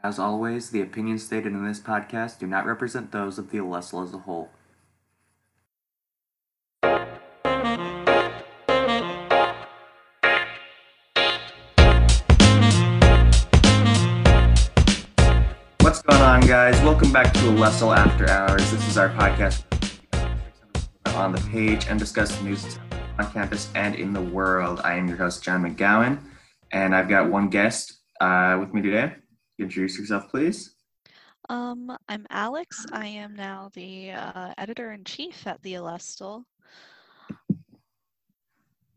As always, the opinions stated in this podcast do not represent those of the Alestle as a whole. What's going on, guys? Welcome back to Alestle After Hours. This is our podcast on the page and discuss the news on campus and in the world. I am your host, John McGowan, and I've got one guest uh, with me today. Introduce yourself, please. Um, I'm Alex. I am now the uh, editor in chief at the Alestle.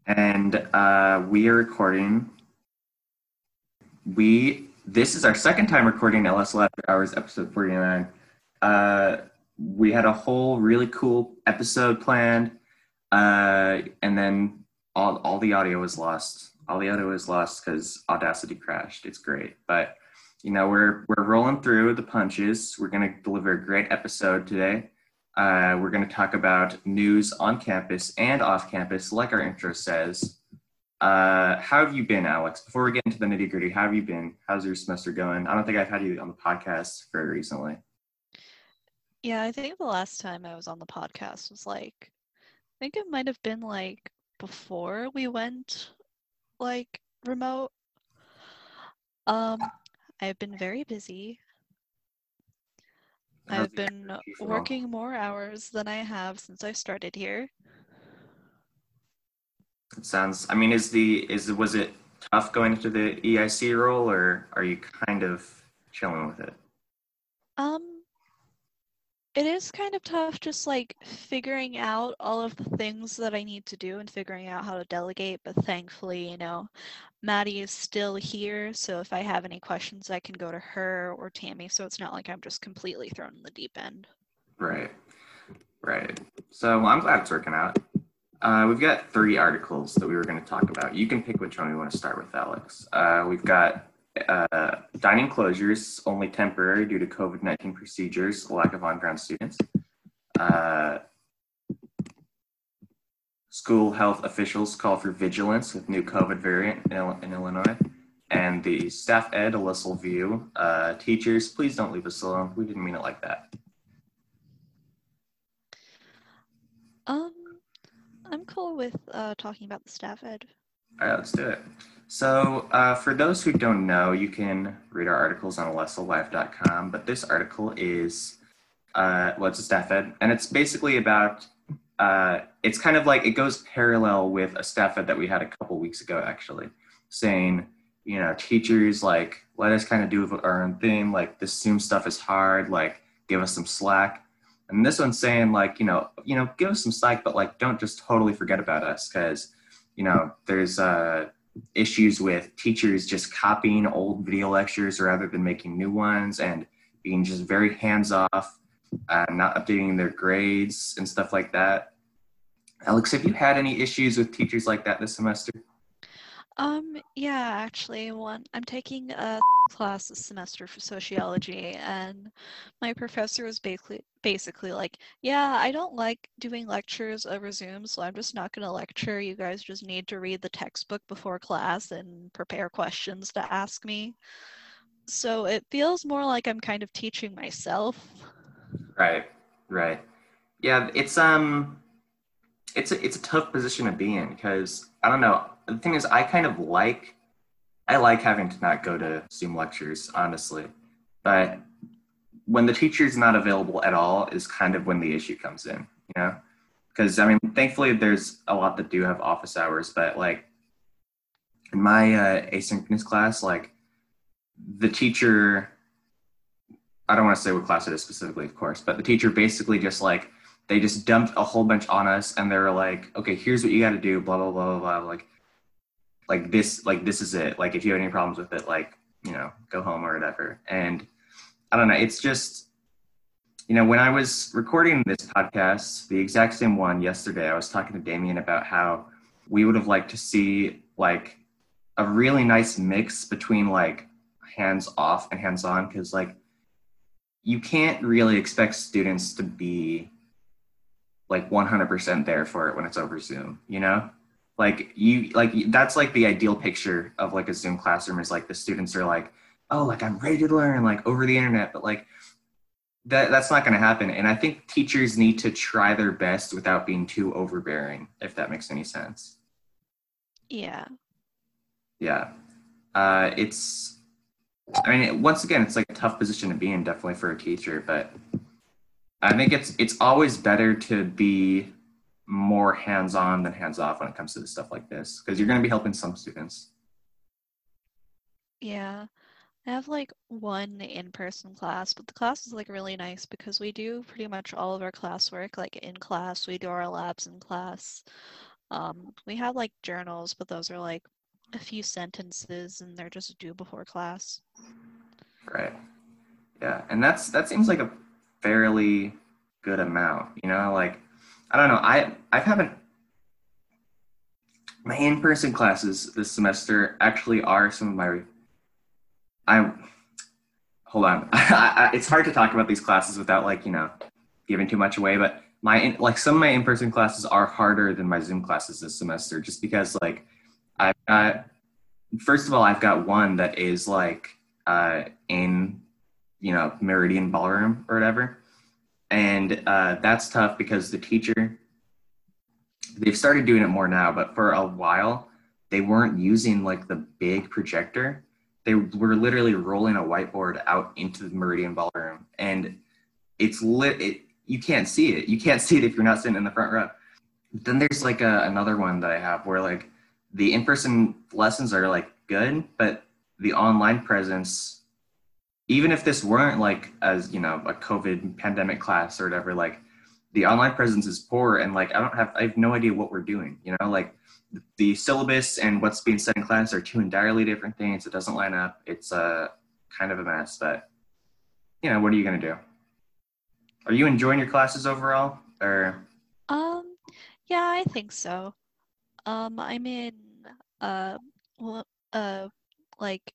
And uh, we are recording. We this is our second time recording Alestle After Hours, episode 49. Uh, we had a whole really cool episode planned, uh, and then all, all the audio was lost. All the audio was lost because Audacity crashed. It's great, but you know we're we're rolling through the punches. We're gonna deliver a great episode today. Uh, we're gonna talk about news on campus and off campus, like our intro says. Uh, how have you been, Alex? Before we get into the nitty gritty, how have you been? How's your semester going? I don't think I've had you on the podcast very recently. Yeah, I think the last time I was on the podcast was like, I think it might have been like before we went like remote. Um, I've been very busy. I've been working more hours than I have since I started here. It sounds. I mean, is the is was it tough going into the EIC role, or are you kind of chilling with it? Um, it is kind of tough just like figuring out all of the things that I need to do and figuring out how to delegate, but thankfully, you know, Maddie is still here, so if I have any questions, I can go to her or Tammy, so it's not like I'm just completely thrown in the deep end. Right, right. So I'm glad it's working out. Uh, we've got three articles that we were going to talk about. You can pick which one we want to start with, Alex. Uh, we've got uh, dining closures only temporary due to COVID 19 procedures, lack of on ground students. Uh, school health officials call for vigilance with new COVID variant in, in Illinois. And the staff ed Alestle view. Uh, teachers, please don't leave us alone. We didn't mean it like that. Um, I'm cool with uh, talking about the staff ed. All right, let's do it. So, uh, for those who don't know, you can read our articles on alestlelive.com, but this article is, uh, well, it's a staff ed, and it's basically about, uh, it's kind of like, it goes parallel with a staff ed that we had a couple weeks ago, actually, saying, you know, teachers, like, let us kind of do our own thing, like, this Zoom stuff is hard, like, give us some slack. And this one's saying, like, you know, you know, give us some slack, but, like, don't just totally forget about us, because, you know, there's, uh, issues with teachers just copying old video lectures rather than making new ones and being just very hands off, uh, not updating their grades and stuff like that. Alex, have you had any issues with teachers like that this semester? Um, yeah, actually, one I'm taking a class this semester for sociology, and my professor was basically basically like, "Yeah, I don't like doing lectures over Zoom, so I'm just not going to lecture. You guys just need to read the textbook before class and prepare questions to ask me." So it feels more like I'm kind of teaching myself. Right, right. Yeah, it's um it's a it's a tough position to be in because I don't know. The thing is I kind of like I like having to not go to Zoom lectures, honestly. But when the teacher's not available at all is kind of when the issue comes in, you know? Because I mean, thankfully there's a lot that do have office hours, but like in my uh, asynchronous class, like the teacher I don't want to say what class it is specifically, of course, but the teacher basically just like they just dumped a whole bunch on us and they were like, okay, here's what you got to do, blah blah blah blah blah. Like, like this, like this is it. Like if you have any problems with it, like you know, go home or whatever. And I don't know. It's just, you know, when I was recording this podcast, the exact same one yesterday, I was talking to Damien about how we would have liked to see like a really nice mix between like hands off and hands on because like you can't really expect students to be like 100% there for it when it's over zoom you know like you like that's like the ideal picture of like a zoom classroom is like the students are like oh, like I'm ready to learn like over the internet, but like that that's not going to happen. And I think teachers need to try their best without being too overbearing, if that makes any sense. Yeah. Yeah. Uh, it's, I mean, once again, it's like a tough position to be in, definitely for a teacher, but I think it's it's always better to be more hands-on than hands-off when it comes to the stuff like this because you're going to be helping some students. Yeah. I have like one in-person class, but the class is like really nice because we do pretty much all of our classwork like in class. We do our labs in class. Um, we have like journals, but those are like a few sentences and they're just due before class. Right. Yeah, and that's that seems like a fairly good amount. You know, like I don't know. I I haven't my in-person classes this semester actually are some of my I hold on. It's hard to talk about these classes without like you know giving too much away. But my like some of my in-person classes are harder than my Zoom classes this semester, just because like I've got first of all I've got one that is like uh, in you know Meridian Ballroom or whatever, and uh, that's tough because the teacher they've started doing it more now, but for a while they weren't using like the big projector they were literally rolling a whiteboard out into the Meridian Ballroom, and it's lit. It, you can't see it. You can't see it if you're not sitting in the front row. Then there's like a, another one that I have where like the in-person lessons are like good, but the online presence, even if this weren't like as you know a COVID pandemic class or whatever, like the online presence is poor, and like I don't have I have no idea what we're doing. You know, like the syllabus and what's being said in class are two entirely different things. It doesn't line up. It's a uh, kind of a mess, but you know, what are you going to do? Are you enjoying your classes overall or? Um, yeah, I think so. Um, I'm in, uh, uh, like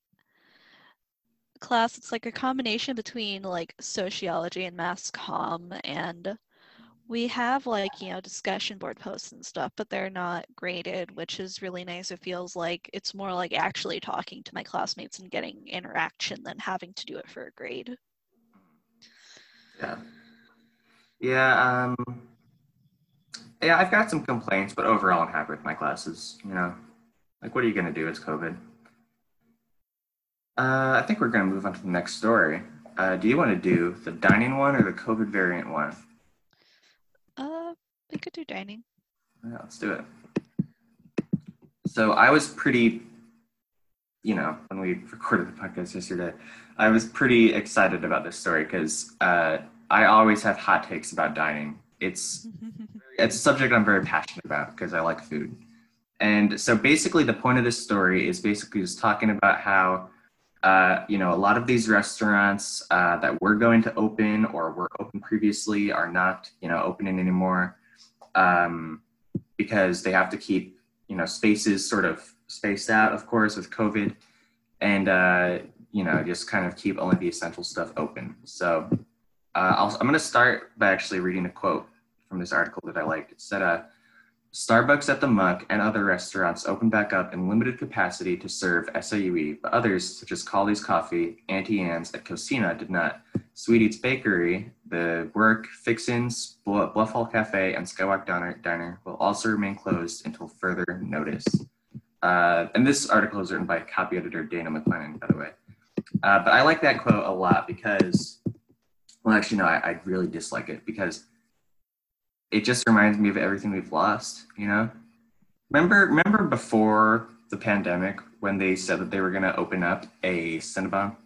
class. It's like a combination between like sociology and mass comm and we have like you know discussion board posts and stuff but they're not graded which is really nice. It feels like it's more like actually talking to my classmates and getting interaction than having to do it for a grade. Yeah. Yeah um yeah i've got some complaints but overall i'm happy with my classes you know. Like what are you going to do? It's covid uh, i think we're going to move on to the next story uh, do you want to do the dining one or the covid variant one Uh, we could do dining. Yeah, let's do it. So I was pretty, you know, when we recorded the podcast yesterday, I was pretty excited about this story because uh, I always have hot takes about dining. It's it's a subject I'm very passionate about because I like food. And so basically, the point of this story is basically just talking about how, uh, you know, a lot of these restaurants uh, that were going to open or were open previously are not, you know, opening anymore um, because they have to keep you know spaces sort of spaced out, of course, with COVID, and uh, you know just kind of keep only the essential stuff open. So uh, i am going to start by actually reading a quote from this article that I liked. It said, uh, Starbucks at the Muck and other restaurants opened back up in limited capacity to serve SIUE, but others, such as Colley's Coffee, Auntie Anne's at Cocina, did not. Sweet Eats Bakery, The Work, Fixins, Bluff Hall Cafe, and Skywalk Diner, Diner will also remain closed until further notice. Uh, and this article is written by copy editor Dana McLennan, by the way. Uh, but I like that quote a lot because, well, actually, no, I, I really dislike it because it just reminds me of everything we've lost, you know? Remember remember before the pandemic when they said that they were going to open up a Cinnabon?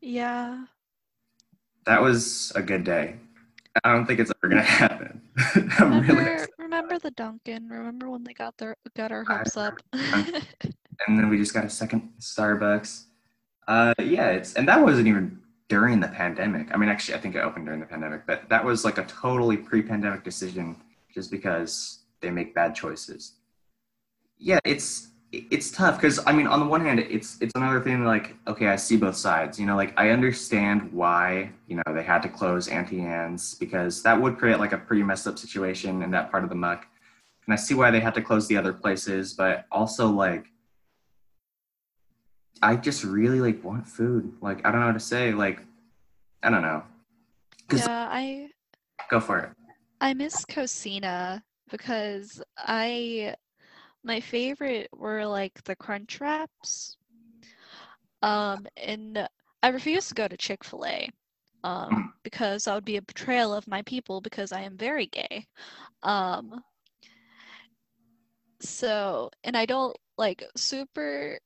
Yeah. That was a good day. I don't think it's ever going to happen. remember, really remember the Dunkin'? Remember when they got their got our hopes up? and then we just got a second Starbucks. Uh, yeah, it's and that wasn't even during the pandemic. I mean, actually, I think it opened during the pandemic, but that was like a totally pre-pandemic decision, just because they make bad choices. Yeah, it's it's tough because I mean, on the one hand, it's it's another thing like okay, I see both sides. You know, like I understand why you know they had to close Auntie Anne's because that would create like a pretty messed up situation in that part of the muck, and I see why they had to close the other places, but also like I just really like want food. Like I don't know how to say. Like I don't know. Yeah, I Go for it. I miss Cocina because I my favorite were like the crunch wraps. Um, and I refuse to go to Chick-fil-A um, because that would be a betrayal of my people because I am very gay. Um, so, and I don't like super,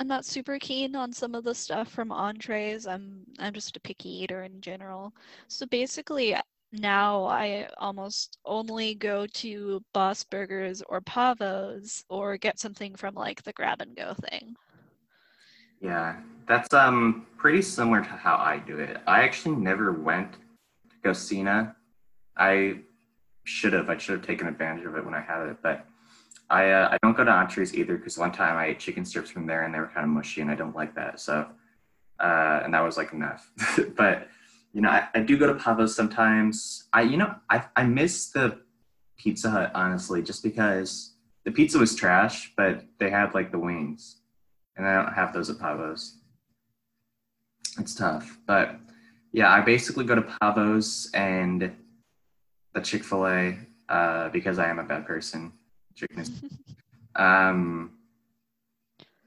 I'm not super keen on some of the stuff from entrees. I'm I'm just a picky eater in general. So basically, now I almost only go to Boss Burgers or Pavo's or get something from like the grab and go thing. Yeah, that's um pretty similar to how I do it. I actually never went to Cocina. I should have. I should have taken advantage of it when I had it, but I uh, I don't go to entrees either because one time I ate chicken strips from there and they were kind of mushy and I don't like that. So, uh, and that was like enough. but you know, I, I do go to Pavo's sometimes. I you know I I miss the Pizza Hut honestly, just because the pizza was trash, but they had like the wings and I don't have those at Pavo's. It's tough, but yeah, I basically go to Pavo's and the Chick Fil A uh, because I am a bad person. Chicken is, um,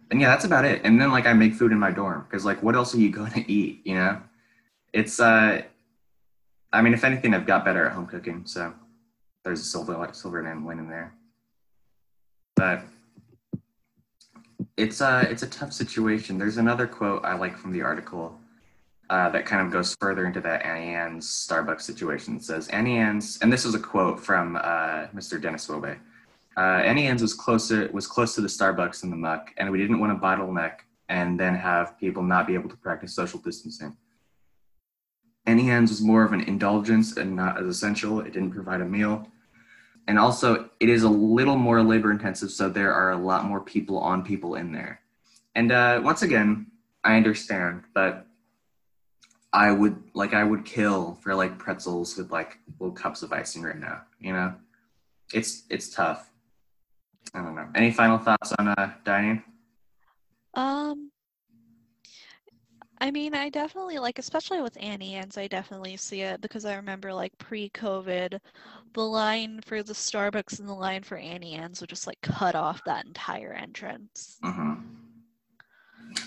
and yeah, that's about it. And then like I make food in my dorm because like what else are you going to eat? You know, it's uh, I mean, if anything, I've got better at home cooking, so there's a silver like silver and win in there, but it's a it's a tough situation. There's another quote I like from the article uh, that kind of goes further into that Auntie Anne's Starbucks situation. It says Auntie Anne's, and this is a quote from uh, Mr. Dennis Wobe. Uh, Ann's was closer was close to the Starbucks in the muck, and we didn't want to bottleneck and then have people not be able to practice social distancing. Auntie Anne's was more of an indulgence and not as essential. It didn't provide a meal and also it is a little more labor intensive so there are a lot more people on people in there and uh, once again i understand but i would like i would kill for like pretzels with like little cups of icing right now you know it's it's tough i don't know any final thoughts on uh, dining Um, I mean, I definitely like, especially with Auntie Anne's, I definitely see it because I remember like pre-COVID, the line for the Starbucks and the line for Auntie Anne's would just like cut off that entire entrance. mm-hmm.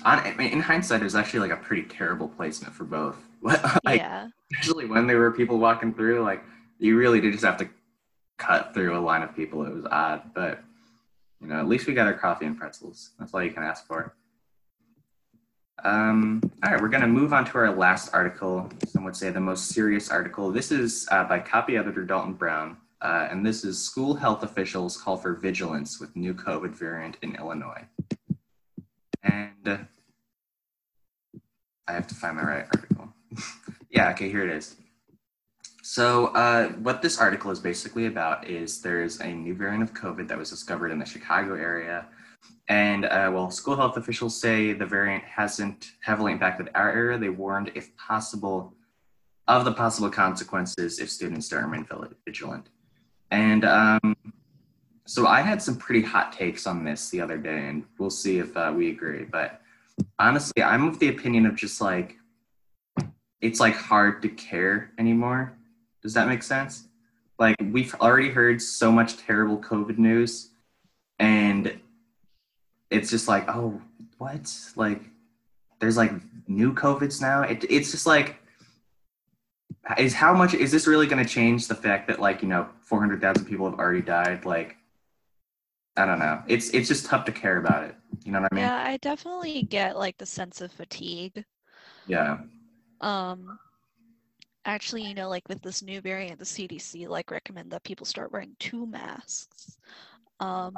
on, I mean, in hindsight it was actually like a pretty terrible placement for both like, yeah. especially when there were people walking through like you really did just have to cut through a line of people it was odd but you know at least we got our coffee and pretzels. That's all you can ask for. Um, all right we're going to move on to our last article some would say the most serious article. This is uh, by copy editor dalton brown uh, and this is school health officials call for vigilance with new covid variant in illinois. And uh, i have to find my right article. Yeah okay here it is so, uh, what this article is basically about is there's a new variant of COVID that was discovered in the Chicago area. And, uh, well, school health officials say the variant hasn't heavily impacted our area. They warned, if possible, of the possible consequences if students don't remain vigilant. And um, so I had some pretty hot takes on this the other day, and we'll see if uh, we agree. But honestly, I'm of the opinion of just like, it's like hard to care anymore. Does that make sense? Like we've already heard so much terrible COVID news, and it's just like, oh, what? Like, there's like new COVIDs now. It, it's just like, is how much is this really going to change the fact that like you know 400,000 people have already died? Like, I don't know. It's it's just tough to care about it. You know what I mean? Yeah, I definitely get like the sense of fatigue. Yeah. Um, actually, you know, like with this new variant, the CDC like recommend that people start wearing two masks. Um,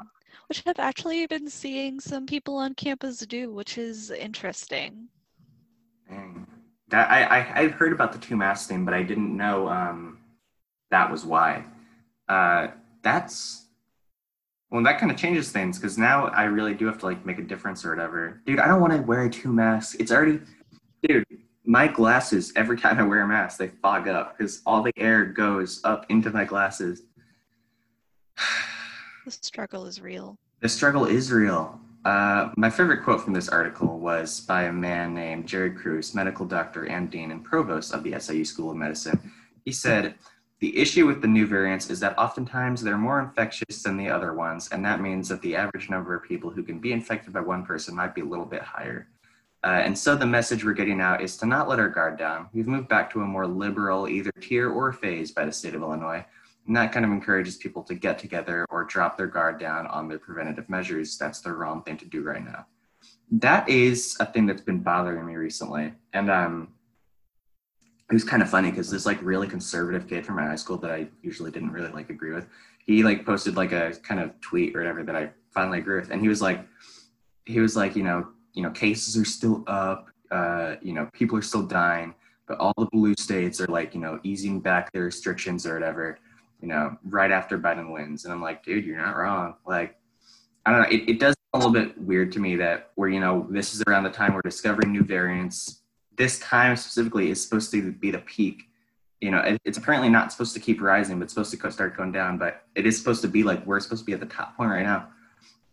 which I've actually been seeing some people on campus do, which is interesting. Dang. That I, I I've heard about the two mask thing, but I didn't know um, that was why. Uh, that's well, that kind of changes things because now I really do have to like make a difference or whatever. Dude, I don't want to wear two masks. It's already, dude. My glasses every time I wear a mask they fog up because all the air goes up into my glasses. The struggle is real. The struggle is real. Uh, my favorite quote from this article was by a man named Jerry Kruse, medical doctor and dean and provost of the SIU School of Medicine. He said, The issue with the new variants is that oftentimes they're more infectious than the other ones, and that means that the average number of people who can be infected by one person might be a little bit higher. Uh, and so the message we're getting out is to not let our guard down. We've moved back to a more liberal either tier or phase by the state of Illinois. And that kind of encourages people to get together or drop their guard down on their preventative measures. That's the wrong thing to do right now. That is a thing that's been bothering me recently. And um, it was kind of funny because this like really conservative kid from my high school that I usually didn't really like agree with, he like posted like a kind of tweet or whatever that I finally agree with. And he was like, he was like, you know, you know, cases are still up, uh, you know, people are still dying, but all the blue states are like, you know, easing back their restrictions or whatever, you know, right after Biden wins. And I'm like, dude, you're not wrong. Like, I don't know. It, it does a little bit weird to me that where, you know, this is around the time we're discovering new variants. This time specifically is supposed to be the peak. You know, it, it's apparently not supposed to keep rising, but supposed to start going down. But it is supposed to be like we're supposed to be at the top point right now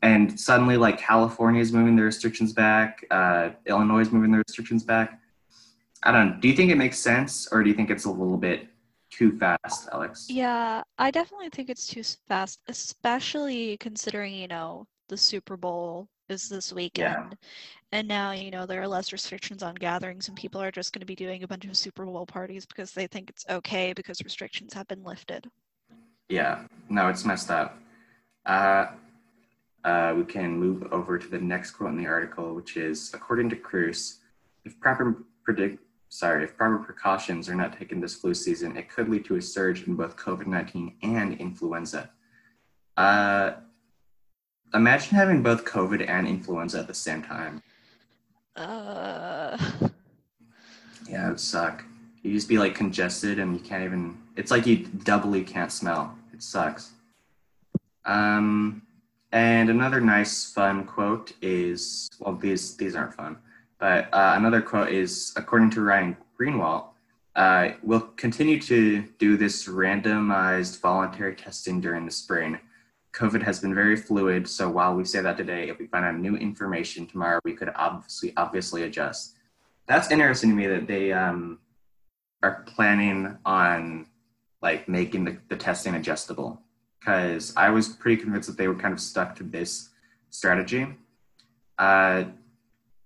and suddenly like california is moving their restrictions back uh, illinois is moving their restrictions back. I don't know. Do you think it makes sense or do you think it's a little bit too fast alex? Yeah, I definitely think it's too fast, especially considering, you know, the Super Bowl is this weekend. And now, you know, there are less restrictions on gatherings and people are just going to be doing a bunch of Super Bowl parties because they think it's okay because restrictions have been lifted. yeah. No it's messed up. Uh, uh, we can move over to the next quote in the article which is according to Kruse, if proper predict sorry if proper precautions are not taken this flu season it could lead to a surge in both covid-19 and influenza uh, imagine having both covid and influenza at the same time Uh, Yeah, it would suck. You just be like congested and you can't even. It's like you doubly can't smell. It sucks. Um, and another nice, fun quote is well, these these aren't fun, but uh, another quote is according to Ryan Greenwald. Uh, we'll continue to do this randomized voluntary testing during the spring. COVID has been very fluid, so while we say that today, if we find out new information tomorrow, we could obviously obviously adjust that's interesting to me that they um, are planning on like making the, the testing adjustable because i was pretty convinced that they were kind of stuck to this strategy uh,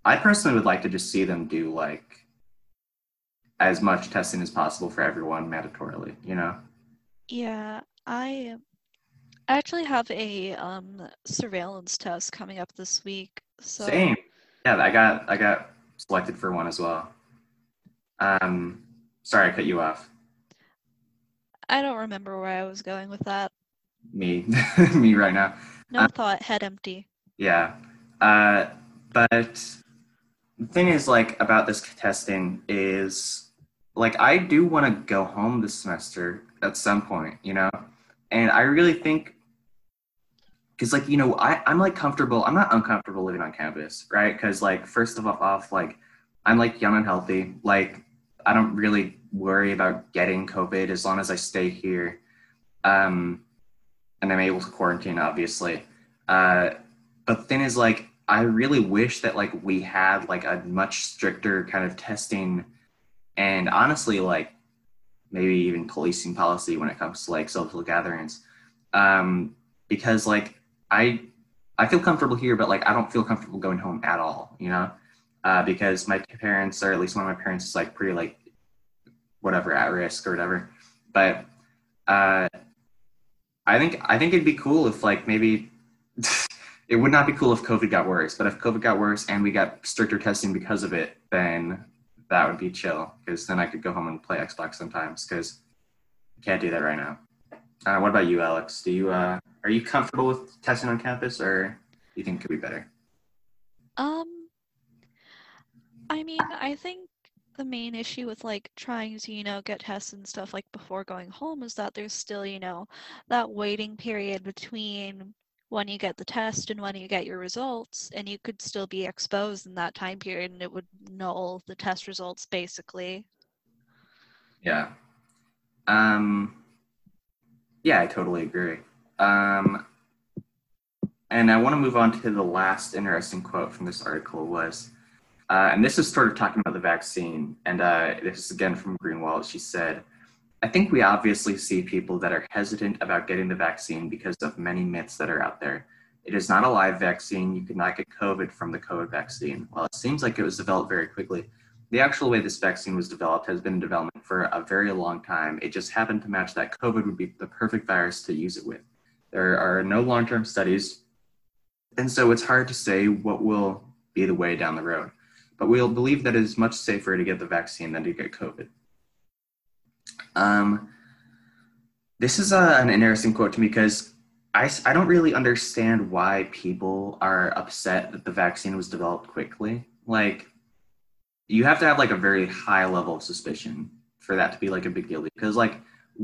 i personally would like to just see them do like as much testing as possible for everyone mandatorily you know yeah, I I actually have a um surveillance test coming up this week. So same yeah i got i got selected for one as well um sorry i cut you off I don't remember where I was going with that. Me me right now No thought, head empty. Yeah. Uh, but the thing is, like, about this testing is, like, I do want to go home this semester at some point, you know? And I really think, because, like, you know, I, I'm, like, comfortable. I'm not uncomfortable living on campus, right? Because, like, first of all, off, like, I'm, like, young and healthy. Like, I don't really worry about getting COVID as long as I stay here. Um, and I'm able to quarantine, obviously. Uh, but the thing is like i really wish that like we had like a much stricter kind of testing and honestly like maybe even policing policy when it comes to like social gatherings. Um because like i i feel comfortable here but like i don't feel comfortable going home at all you know? Uh because my parents or at least one of my parents is like pretty like whatever at risk or whatever. But uh i think i think it'd be cool if like maybe it would not be cool if COVID got worse, but if COVID got worse and we got stricter testing because of it, then that would be chill because then I could go home and play Xbox sometimes because I can't do that right now. Uh, what about you, Alex? Do you uh, are you comfortable with testing on campus, or do you think it could be better? Um, I mean, I think the main issue with like trying to, you know, get tests and stuff like before going home is that there's still, you know, that waiting period between when you get the test and when you get your results, and you could still be exposed in that time period and it would null the test results basically. Yeah. Um, yeah, I totally agree. Um, and I want to move on to the last interesting quote from this article was, uh, and this is sort of talking about the vaccine, and uh, this is again from Greenwald. She said, I think we obviously see people that are hesitant about getting the vaccine because of many myths that are out there. It is not a live vaccine. You could not get COVID from the COVID vaccine. While it seems like it was developed very quickly, the actual way this vaccine was developed has been in development for a very long time. It just happened to match that COVID would be the perfect virus to use it with. There are no long term studies, and so it's hard to say what will be the way down the road. But we'll believe that it is much safer to get the vaccine than to get COVID. Um, this is a, uh, an interesting quote to me because I, I don't really understand why people are upset that the vaccine was developed quickly. Like, you have to have like a very high level of suspicion for that to be like a big deal because like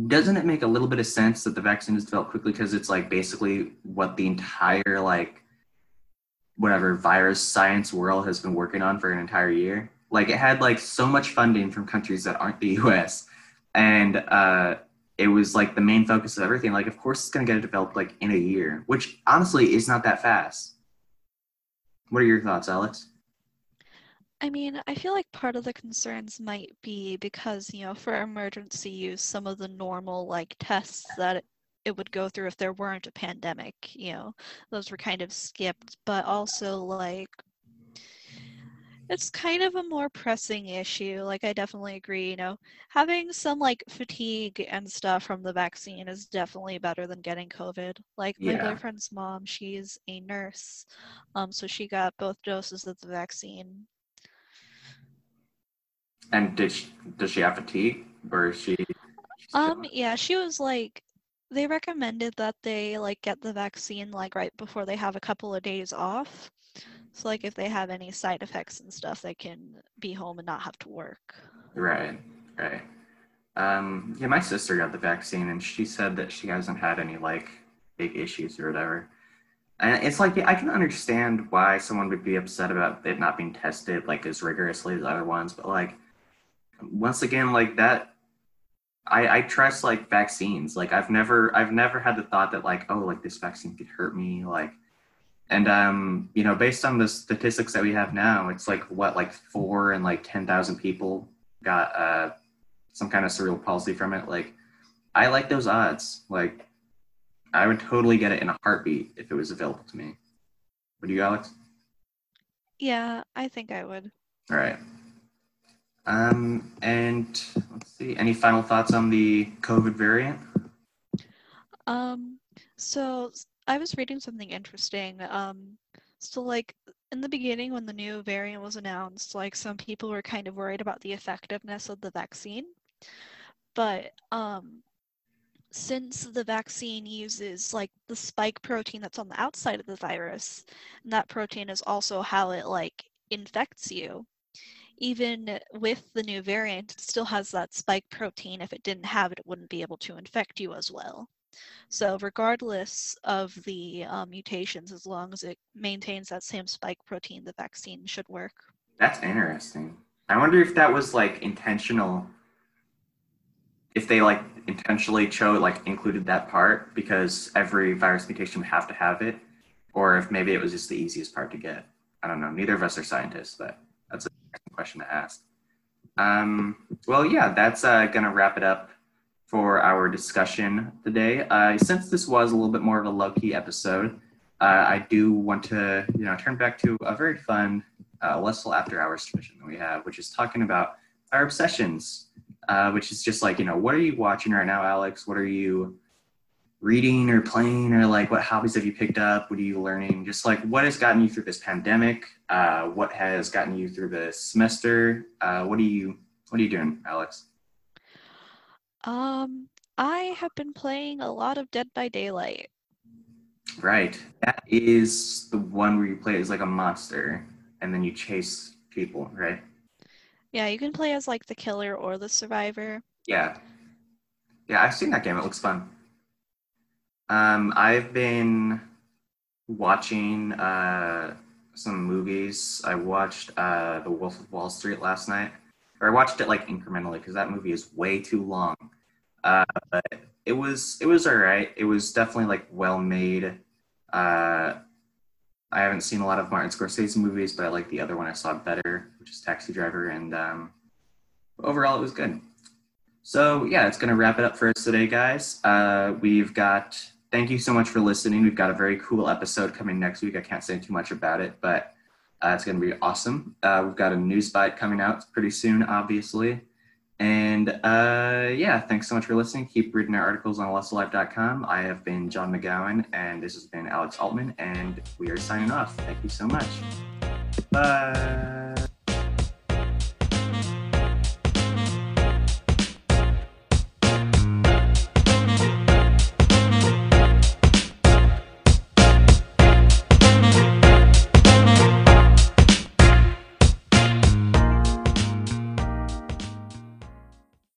doesn't it make a little bit of sense that the vaccine is developed quickly because it's like basically what the entire like whatever virus science world has been working on for an entire year like it had like so much funding from countries that aren't the us and uh, it was like the main focus of everything. Like, of course, it's going to get developed like in a year, which honestly is not that fast. What are your thoughts, Alex? I mean, I feel like part of the concerns might be because, you know, for emergency use, some of the normal like tests that it would go through if there weren't a pandemic, you know, those were kind of skipped. But also, like, it's kind of a more pressing issue. Like, I definitely agree. You know, having some like fatigue and stuff from the vaccine is definitely better than getting COVID. Like, my yeah. boyfriend's mom, she's a nurse. Um, so she got both doses of the vaccine. And did she, does she have fatigue or is she? Um, yeah, she was like, they recommended that they like get the vaccine like right before they have a couple of days off so like if they have any side effects and stuff, they can be home and not have to work. Right, right. Um, yeah, my sister got the vaccine and she said that she hasn't had any like big issues or whatever. And it's like I can understand why someone would be upset about it not being tested like as rigorously as other ones, but like once again, like that I, I trust like vaccines. Like I've never I've never had the thought that like, oh like this vaccine could hurt me. Like and um, you know, based on the statistics that we have now, it's like what, like four and like ten thousand people got uh, some kind of cerebral palsy from it. Like, I like those odds. Like, I would totally get it in a heartbeat if it was available to me. Would you, Alex? Yeah, I think I would. All right. Um, and let's see. Any final thoughts on the COVID variant? Um. So I was reading something interesting. Um, so like in the beginning when the new variant was announced, like some people were kind of worried about the effectiveness of the vaccine. But um, since the vaccine uses like the spike protein that's on the outside of the virus, and that protein is also how it like infects you. Even with the new variant, it still has that spike protein. If it didn't have it, it wouldn't be able to infect you as well. So regardless of the um, mutations, as long as it maintains that same spike protein, the vaccine should work. That's interesting. I wonder if that was like intentional. If they like intentionally chose like included that part because every virus mutation would have to have it, or if maybe it was just the easiest part to get. I don't know. Neither of us are scientists, but question to ask. Um, well, yeah, that's uh, gonna wrap it up for our discussion today. Uh, since this was a little bit more of a low-key episode, uh, I do want to, you know, turn back to a very fun uh, After Hours tradition that we have, which is talking about our obsessions, uh, which is just like, you know, what are you watching right now, Alex? What are you reading or playing or like what hobbies have you picked up? What are you learning? Just like what has gotten you through this pandemic? Uh, what has gotten you through this semester? Uh, what are you, what are you doing, Alex? Um, I have been playing a lot of Dead by Daylight. Right. That is the one where you play as like a monster and then you chase people, right? Yeah, you can play as like the killer or the survivor. Yeah. Yeah, I've seen that game. It looks fun. Um, I've been watching uh, some movies. I watched uh, The Wolf of Wall Street last night. Or I watched it like incrementally because that movie is way too long. Uh, but it was it was all right. It was definitely like well made. Uh, I haven't seen a lot of Martin Scorsese movies, but I like the other one I saw better, which is Taxi Driver, and um, overall it was good. So yeah, it's gonna wrap it up for us today, guys. Uh, we've got. Thank you so much for listening. We've got a very cool episode coming next week. I can't say too much about it, but uh, it's going to be awesome. Uh, we've got a news bite coming out pretty soon, obviously. And uh, yeah, thanks so much for listening. Keep reading our articles on lessalive.com. I have been John McGowan, and this has been Alex Altman, and we are signing off. Thank you so much. Bye.